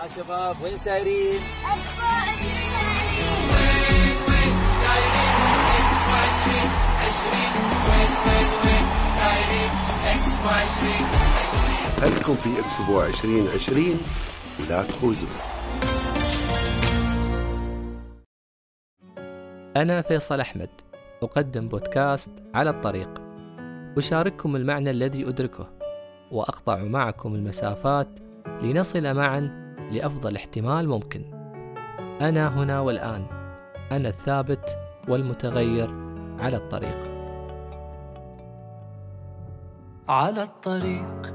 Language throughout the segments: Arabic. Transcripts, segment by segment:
ها شباب وين سايرين؟ اكسبو 2020 وين وين سايرين اكسبو 20 20 وين وين وين سايرين اكسبو 20 20 هلكم في اكسبو 2020 ولا تخوزوا أنا فيصل أحمد أقدم بودكاست على الطريق أشارككم المعنى الذي أدركه وأقطع معكم المسافات لنصل معا لأفضل احتمال ممكن. أنا هنا والآن. أنا الثابت والمتغير على الطريق. على الطريق.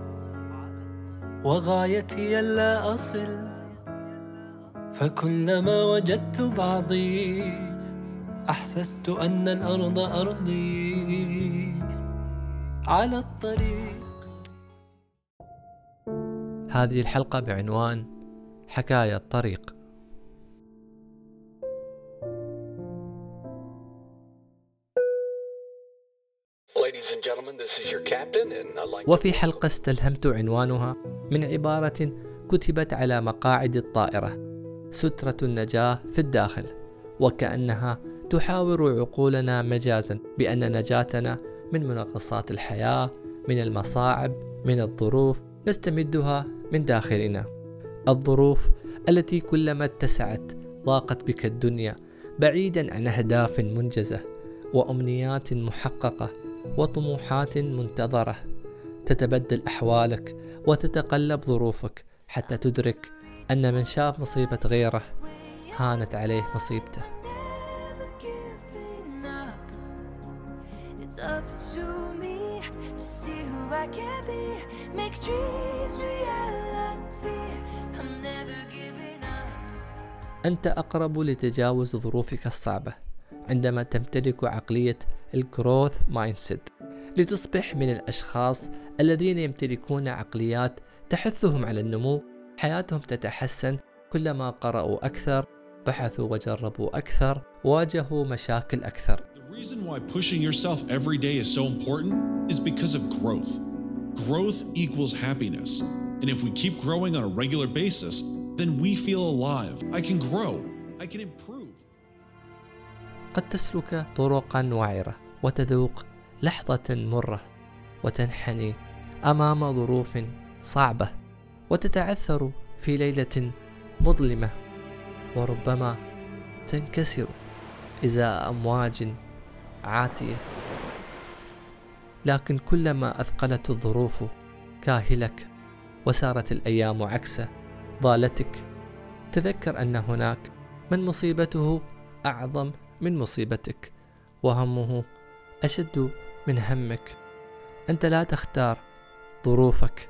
وغايتي ألا أصل. فكلما وجدت بعضي أحسست أن الأرض أرضي. على الطريق. هذه الحلقة بعنوان حكاية الطريق. وفي حلقة استلهمت عنوانها من عبارة كتبت على مقاعد الطائرة سترة النجاة في الداخل وكأنها تحاور عقولنا مجازا بأن نجاتنا من منغصات الحياة من المصاعب من الظروف نستمدها من داخلنا. الظروف التي كلما اتسعت ضاقت بك الدنيا بعيدا عن أهداف منجزة وأمنيات محققة وطموحات منتظرة تتبدل أحوالك وتتقلب ظروفك حتى تدرك أن من شاف مصيبة غيره هانت عليه مصيبته. It's up to me to see who I can be. Make dreams reality. أنت أقرب لتجاوز ظروفك الصعبة عندما تمتلك عقلية الجروث مايندسيت لتصبح من الأشخاص الذين يمتلكون عقليات تحثهم على النمو حياتهم تتحسن كلما قرأوا أكثر بحثوا وجربوا أكثر واجهوا مشاكل أكثر The reason why pushing yourself every day is so important is because of growth. Growth equals happiness. And if we keep growing on a regular basis, then we feel alive. I can grow. I can improve. قد تسلك طرقا وعرة وتذوق لحظة مرة وتنحني أمام ظروف صعبة وتتعثر في ليلة مظلمة وربما تنكسر إزاء أمواج عاتية لكن كلما أثقلت الظروف كاهلك وسارت الأيام عكسه ضالتك. تذكر أن هناك من مصيبته أعظم من مصيبتك وهمه أشد من همك. أنت لا تختار ظروفك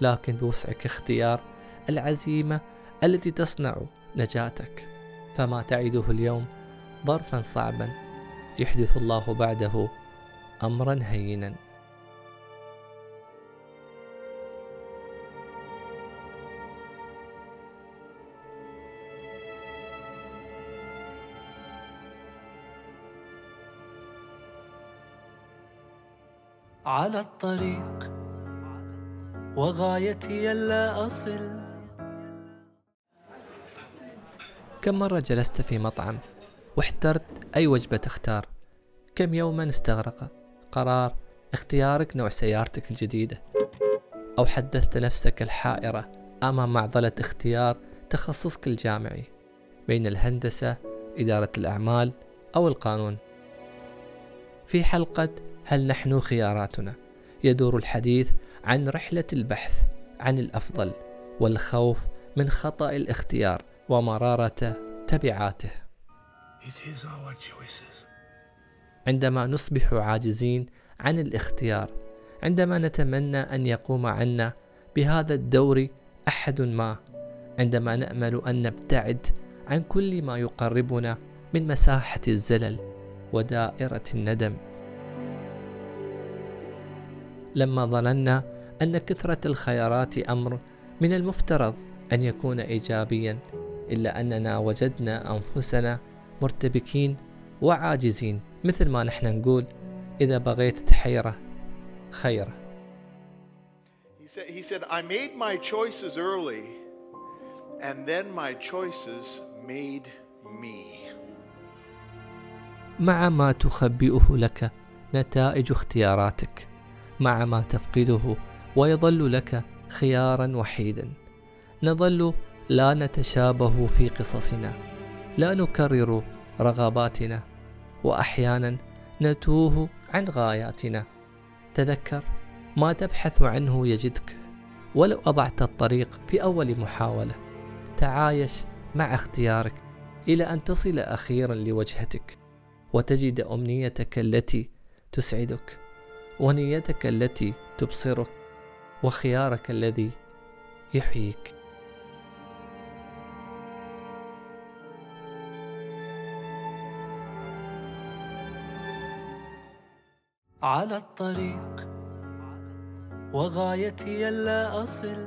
لكن بوسعك اختيار العزيمة التي تصنع نجاتك. فما تعده اليوم ظرفا صعبا يحدث الله بعده أمرا هينا. على الطريق وغايتي ألا أصل. كم مرة جلست في مطعم واحترت أي وجبة تختار؟ كم يوما استغرق قرار اختيارك نوع سيارتك الجديدة؟ أو حدثت نفسك الحائرة أمام معضلة اختيار تخصصك الجامعي بين الهندسة إدارة الأعمال أو القانون؟ في حلقة هل نحن خياراتنا؟ يدور الحديث عن رحلة البحث عن الأفضل والخوف من خطأ الاختيار ومرارة تبعاته. It is our choices. عندما نصبح عاجزين عن الاختيار عندما نتمنى أن يقوم عنا بهذا الدور أحد ما عندما نأمل أن نبتعد عن كل ما يقربنا من مساحة الزلل ودائرة الندم. لما ظننا أن كثرة الخيارات أمر من المفترض أن يكون ايجابيا إلا أننا وجدنا أنفسنا مرتبكين وعاجزين مثل ما نحن نقول إذا بغيت تحيرة خيرة He said, he said, I made my choices early And then my choices made me. مع ما تخبئه لك نتائج اختياراتك مع ما تفقده ويظل لك خيارا وحيدا. نظل لا نتشابه في قصصنا لا نكرر رغباتنا واحيانا نتوه عن غاياتنا. تذكر ما تبحث عنه يجدك ولو أضعت الطريق في أول محاولة. تعايش مع اختيارك إلى أن تصل أخيرا لوجهتك وتجد أمنيتك التي تسعدك. ونيتك التي تبصرك وخيارك الذي يحييك. على الطريق وغايتي ألا أصل.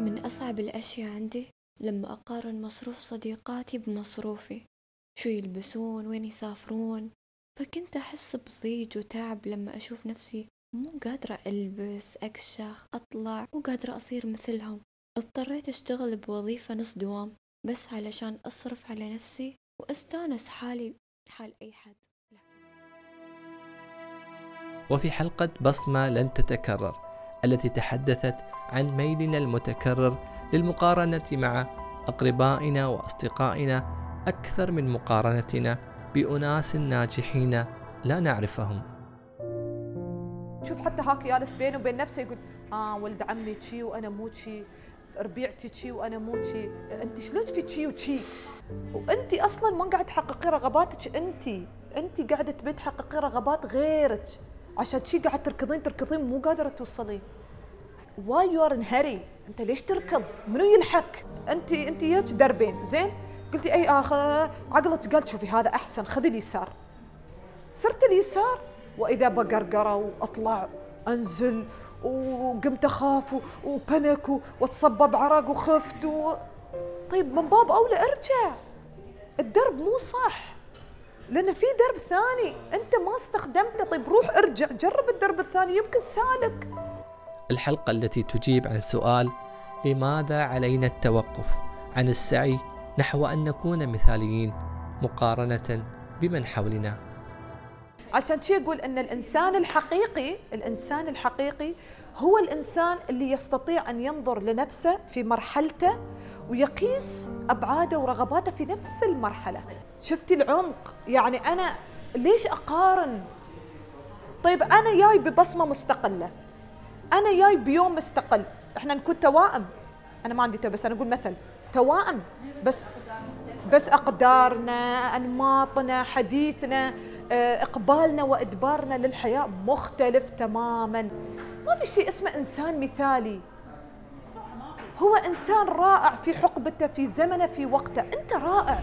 من أصعب الأشياء عندي لما أقارن مصروف صديقاتي بمصروفي. شو يلبسون؟ وين يسافرون؟ فكنت أحس بضيج وتعب لما أشوف نفسي مو قادرة ألبس أكشخ أطلع مو قادرة أصير مثلهم. اضطريت أشتغل بوظيفة نص دوام بس علشان أصرف على نفسي وأستأنس حالي حال أي حد. وفي حلقة بصمة لن تتكرر التي تحدثت عن ميلنا المتكرر للمقارنة مع أقربائنا وأصدقائنا أكثر من مقارنتنا. بأناس ناجحين لا نعرفهم. شوف حتى هاك جالس بينه وبين نفسه يقول آه ولد عمي تشي وأنا مو تشي ربيعتي تشي وأنا مو تشي أنت شلون في تشي وتشي وأنت أصلا ما قاعد تحققي رغباتك أنت. أنت قاعدة تبي تحققي رغبات غيرك. عشان شي قاعد تركضين تركضين مو قادرة توصلين why you are in hurry أنت ليش تركض؟ منو يلحق أنت أنت ياك دربين. زين؟ قلتي أي آخر. عقلك قال شوفي هذا أحسن خذي اليسار صرت اليسار وإذا بقرقرة وأطلع أنزل وقمت أخاف وبنك وأتصبب عرق وخفت و... طيب من باب أولى أرجع. الدرب مو صح لأن في درب ثاني أنت ما استخدمته. طيب روح ارجع جرب الدرب الثاني يمكن سالك. الحلقة التي تجيب عن سؤال لماذا علينا التوقف عن السعي نحو أن نكون مثاليين مقارنة بمن حولنا. عشان شي يقول أن الإنسان الحقيقي الإنسان الحقيقي هو الإنسان اللي يستطيع أن ينظر لنفسه في مرحلته ويقيس أبعاده ورغباته في نفس المرحلة. شفتي العمق؟ يعني أنا ليش أقارن؟ طيب أنا جاي ببصمة مستقلة. أنا جاي بيوم مستقل. إحنا نكون توائم. أنا ما عندي بس أنا أقول مثل. توائم. بس بس أقدارنا أنماطنا حديثنا آه، إقبالنا وإدبارنا للحياة مختلف تماما. ما في شيء اسمه إنسان مثالي. هو إنسان رائع في حقبته في زمنه في وقته. أنت رائع.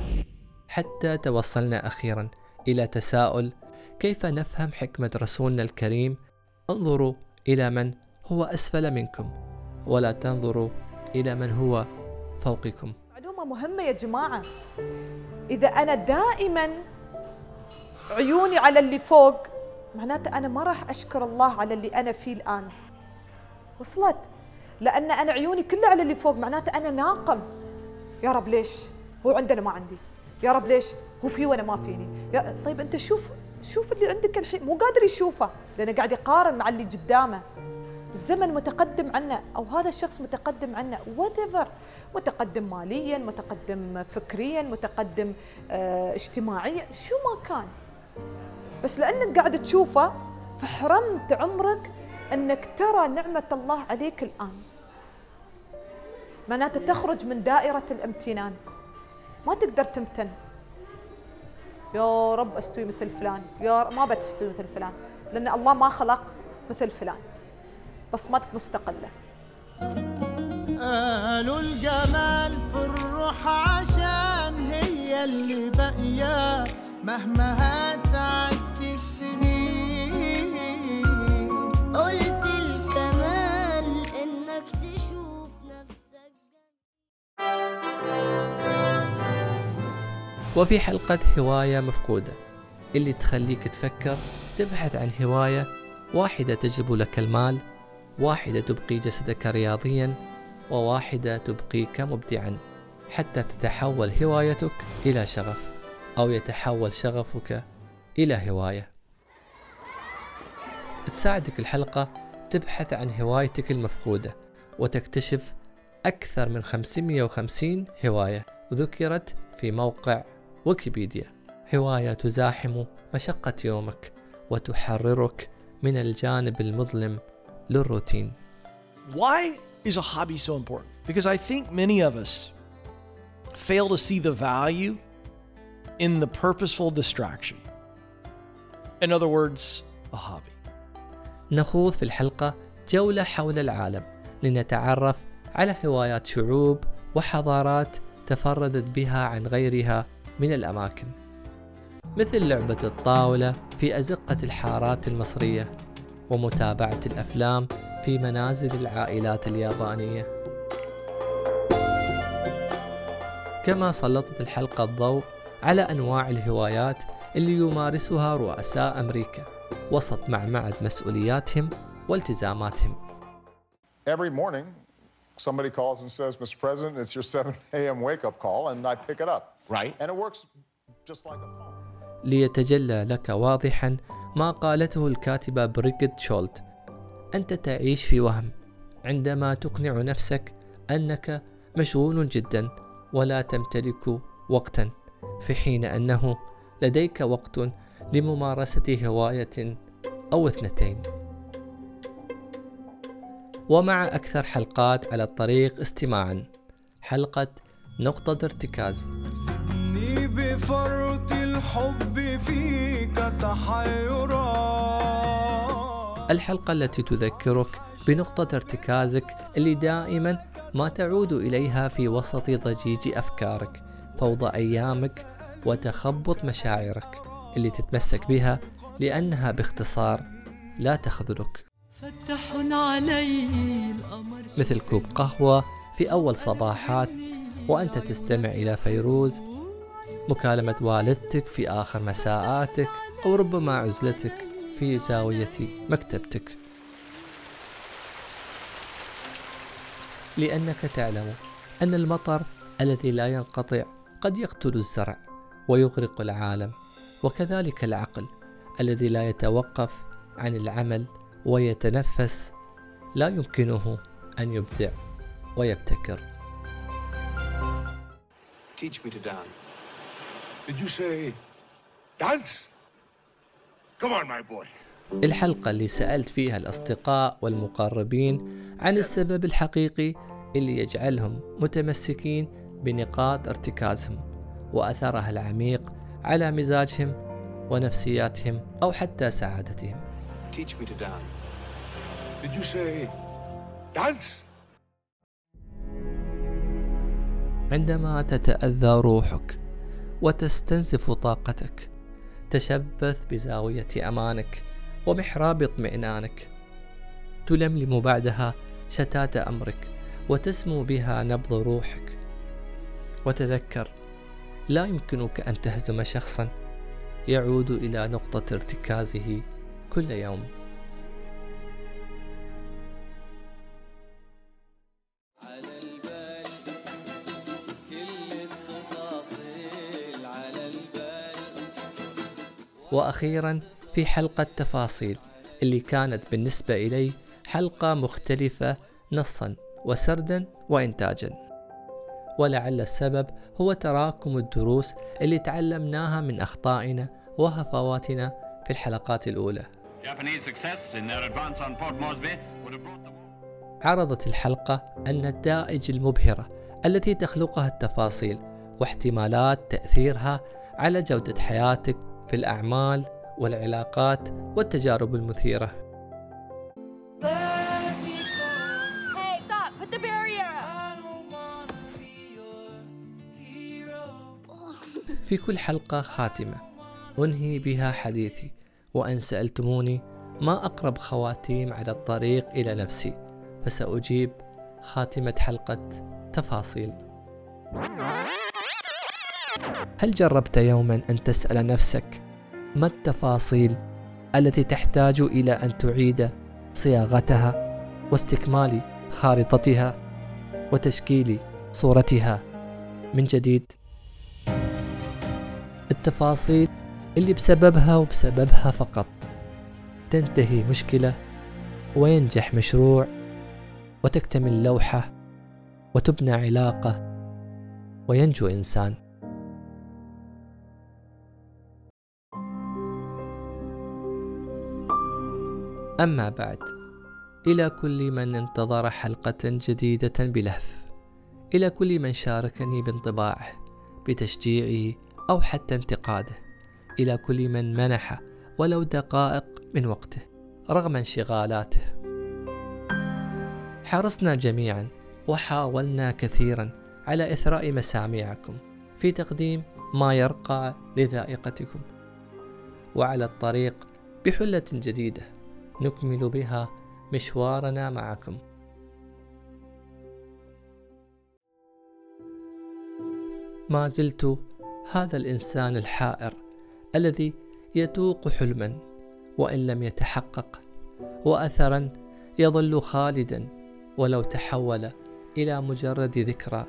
حتى توصلنا أخيرا إلى تساؤل كيف نفهم حكمة رسولنا الكريم؟ انظروا إلى من هو أسفل منكم ولا تنظروا إلى من هو فوقكم. معلومة مهمة يا جماعة. إذا أنا دائما عيوني على اللي فوق معناته أنا ما راح أشكر الله على اللي أنا فيه الآن. وصلت؟ لأن أنا عيوني كلها على اللي فوق معناته أنا ناقم. يا رب ليش؟ هو عندنا ما عندي. يا رب ليش؟ هو في وأنا ما فيني. يا طيب أنت شوف شوف اللي عندك الحين. مو قادر يشوفه لأنه قاعد يقارن مع اللي قدامه. الزمن متقدم عنا أو هذا الشخص متقدم عنا وات متقدم ماليا متقدم فكريا متقدم آه اجتماعيا شو ما كان. بس لأنك قاعد تشوفه فحرمت عمرك إنك ترى نعمة الله عليك الآن. معناته تخرج من دائرة الامتنان. ما تقدر تمتن. يا رب أستوي مثل فلان. يا رب ما بتستوي مثل فلان. لأن الله ما خلق مثل فلان. بصمتك مستقلة. قالوا الجمال في الروح عشان هي اللي باقية مهما هتعدي السنين. قلت الكمال إنك تشوف نفسك. وفي حلقة هواية مفقودة اللي تخليك تفكر تبحث عن هواية واحدة تجلب لك المال واحدة تبقي جسدك رياضيا وواحدة تبقيك مبدعا حتى تتحول هوايتك إلى شغف أو يتحول شغفك إلى هواية. تساعدك الحلقة تبحث عن هوايتك المفقودة وتكتشف أكثر من 550 هواية ذكرت في موقع ويكيبيديا. هواية تزاحم مشقة يومك وتحررك من الجانب المظلم للروتين Why is a hobby so important? Because I think many of us fail to see the value in the purposeful distraction. In other words, a hobby. نخوض في الحلقة جولة حول العالم لنتعرف على هوايات شعوب وحضارات تفردت بها عن غيرها من الأماكن مثل لعبة الطاولة في أزقة الحارات المصرية ومتابعة الأفلام في منازل العائلات اليابانية كما سلطت الحلقة الضوء على أنواع الهوايات اللي يمارسها رؤساء أمريكا وسط معمعة مسؤولياتهم والتزاماتهم Every morning, somebody calls and says, Mr. President, it's your 7 a.m. wake up call, and I pick it up. Right. And it works just like a phone. ليتجلى لك واضحا ما قالته الكاتبة بريجيت شولت. أنت تعيش في وهم. عندما تقنع نفسك أنك مشغول جدا ولا تمتلك وقتا في حين أنه لديك وقت لممارسة هواية أو اثنتين. ومع أكثر حلقات على الطريق استماعا. حلقة نقطة ارتكاز. الحب فيك تحيرا. الحلقة التي تذكرك بنقطة ارتكازك اللي دائما ما تعود إليها في وسط ضجيج أفكارك فوضى أيامك وتخبط مشاعرك اللي تتمسك بها لأنها باختصار لا تخذلك. فتح علي القمر مثل كوب قهوة في أول صباحات وأنت تستمع إلى فيروز مكالمة والدتك في آخر مساءاتك أو ربما عزلتك في زاوية مكتبتك لأنك تعلم أن المطر الذي لا ينقطع قد يقتل الزرع ويغرق العالم وكذلك العقل الذي لا يتوقف عن العمل ويتنفس لا يمكنه أن يبدع ويبتكر Teach me to dance. Did you say dance? Come on, my boy. الحلقة اللي سألت فيها الأصدقاء والمقربين عن السبب الحقيقي اللي يجعلهم متمسكين بنقاط ارتكازهم وأثرها العميق على مزاجهم ونفسياتهم أو حتى سعادتهم Teach me to dance. Did you say dance? عندما تتأذى روحك وتستنزف طاقتك. تشبث بزاوية أمانك ومحراب اطمئنانك. تلملم بعدها شتات أمرك وتسمو بها نبض روحك. وتذكر لا يمكنك أن تهزم شخصا. يعود إلى نقطة ارتكازه كل يوم. وأخيرا في حلقة تفاصيل اللي كانت بالنسبة إلي حلقة مختلفة نصا وسردا وإنتاجا. ولعل السبب هو تراكم الدروس اللي تعلمناها من أخطائنا وهفواتنا في الحلقات them عرضت الحلقة النتائج المبهرة التي تخلقها التفاصيل واحتمالات تأثيرها على جودة حياتك في الأعمال والعلاقات والتجارب المثيرة. في كل حلقة خاتمة. أنهي بها حديثي. وأن سألتموني ما أقرب خواتيم على الطريق إلى نفسي. فسأجيب خاتمة حلقة تفاصيل. هل جربت يوما أن تسأل نفسك ما التفاصيل التي تحتاج إلى أن تعيد صياغتها واستكمال خارطتها وتشكيل صورتها؟ من جديد التفاصيل اللي بسببها وبسببها فقط. تنتهي مشكلة وينجح مشروع وتكتمل لوحة وتبنى علاقة وينجو إنسان. أما بعد إلى كل من انتظر حلقة جديدة بلهف. إلى كل من شاركني بانطباعه بتشجيعه أو حتى انتقاده. إلى كل من منح ولو دقائق من وقته رغم انشغالاته. حرصنا جميعا وحاولنا كثيرا على إثراء مسامعكم في تقديم ما يرقى لذائقتكم. وعلى الطريق بحلة جديدة. نكمل بها مشوارنا معكم. ما زلت هذا الإنسان الحائر الذي يتوق حلما وإن لم يتحقق وأثرا يظل خالدا ولو تحول إلى مجرد ذكرى.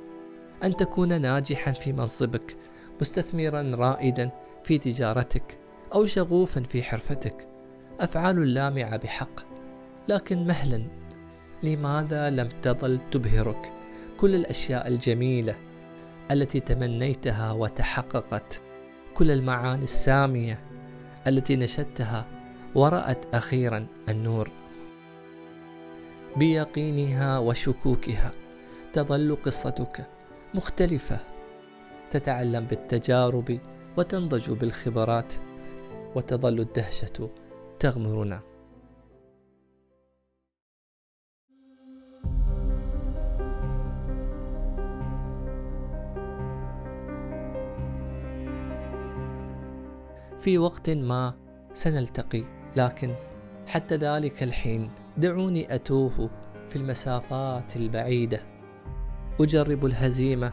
أن تكون ناجحا في منصبك مستثمرا رائدا في تجارتك أو شغوفا في حرفتك. أفعال لامعة بحق لكن مهلا لماذا لم تظل تبهرك كل الأشياء الجميلة التي تمنيتها وتحققت كل المعاني السامية التي نشدتها ورأت أخيرا النور؟ بيقينها وشكوكها تظل قصتك مختلفة تتعلم بالتجارب وتنضج بالخبرات وتظل الدهشة تغمرنا. في وقت ما سنلتقي لكن حتى ذلك الحين دعوني أتوه في المسافات البعيدة. أجرب الهزيمة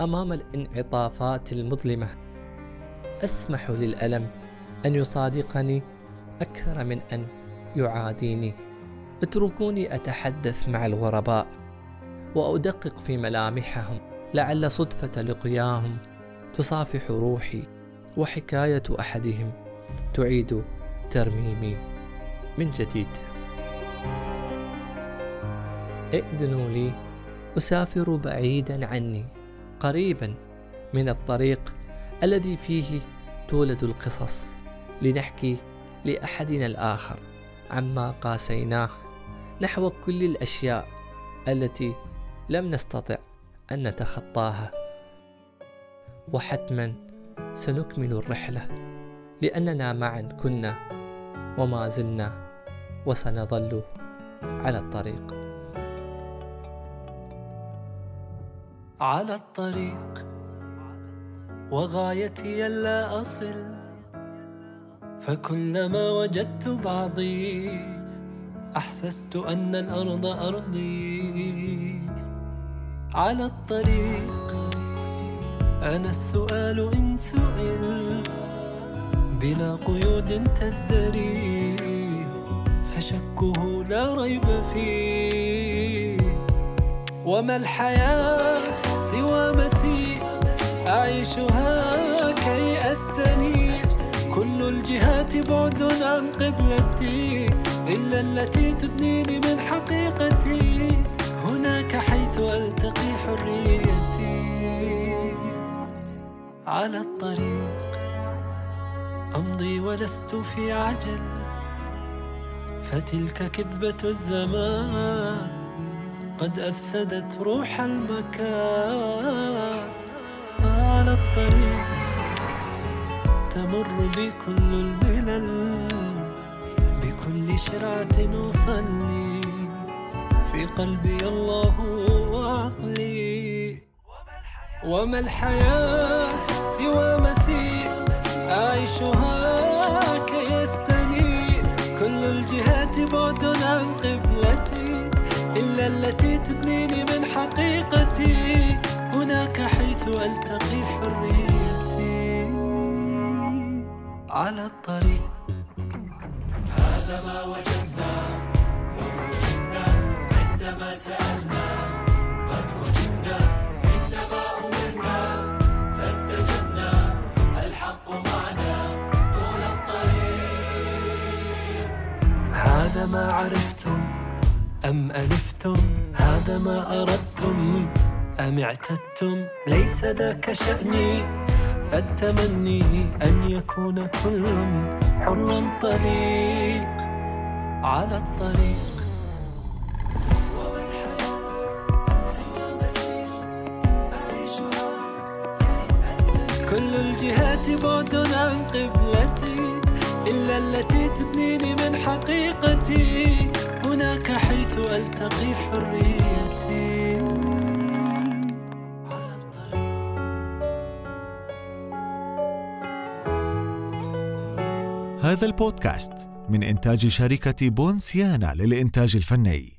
أمام الانعطافات المظلمة. أسمح للألم أن يصادقني أكثر من أن يعاديني. اتركوني أتحدث مع الغرباء وأدقق في ملامحهم. لعل صدفة لقياهم تصافح روحي وحكاية أحدهم تعيد ترميمي من جديد. ائذنوا لي أسافر بعيدا عني قريبا من الطريق الذي فيه تولد القصص لنحكي لأحدنا الآخر عما قاسيناه نحو كل الأشياء التي لم نستطع أن نتخطاها. وحتما سنكمل الرحلة لأننا معا كنا وما زلنا وسنظل على الطريق. على الطريق وغايتي ألا أصل. فكلما وجدت بعضي أحسست أن الأرض أرضي. على الطريق أنا السؤال إن سئل بلا قيود تزدري فشكه لا ريب فيه. وما الحياة سوى مسير أعيشها كي أستنير الجهات بعد عن قبلتي إلا التي تدنيني من حقيقتي. هناك حيث ألتقي حريتي. على الطريق أمضي ولست في عجل فتلك كذبة الزمان. قد أفسدت روح المكان. على الطريق تمر بي كل الملل بكل شرعة أصلي. في قلبي الله وعقلي. وما الحياة سوى مسير أعيشها كي يستنير كل الجهات بعد عن قبلتي إلا التي تدنيني من حقيقتي. هناك حيث ألتقي على الطريق. هذا ما وجدنا وجدنا عندما سألنا قد وجدنا إنما أمرنا فاستجبنا الحق معنا طول الطريق هذا ما عرفتم أم ألفتم هذا ما أردتم أم اعتدتم؟ ليس ذاك شأني فالتمني أن يكون كل حر طليق على الطريق. كل الجهات بعد عن قبلتي إلا التي تدنيني من حقيقتي. هناك حيث ألتقي حريتي. هذا البودكاست من إنتاج شركة بونسيانا للإنتاج الفني.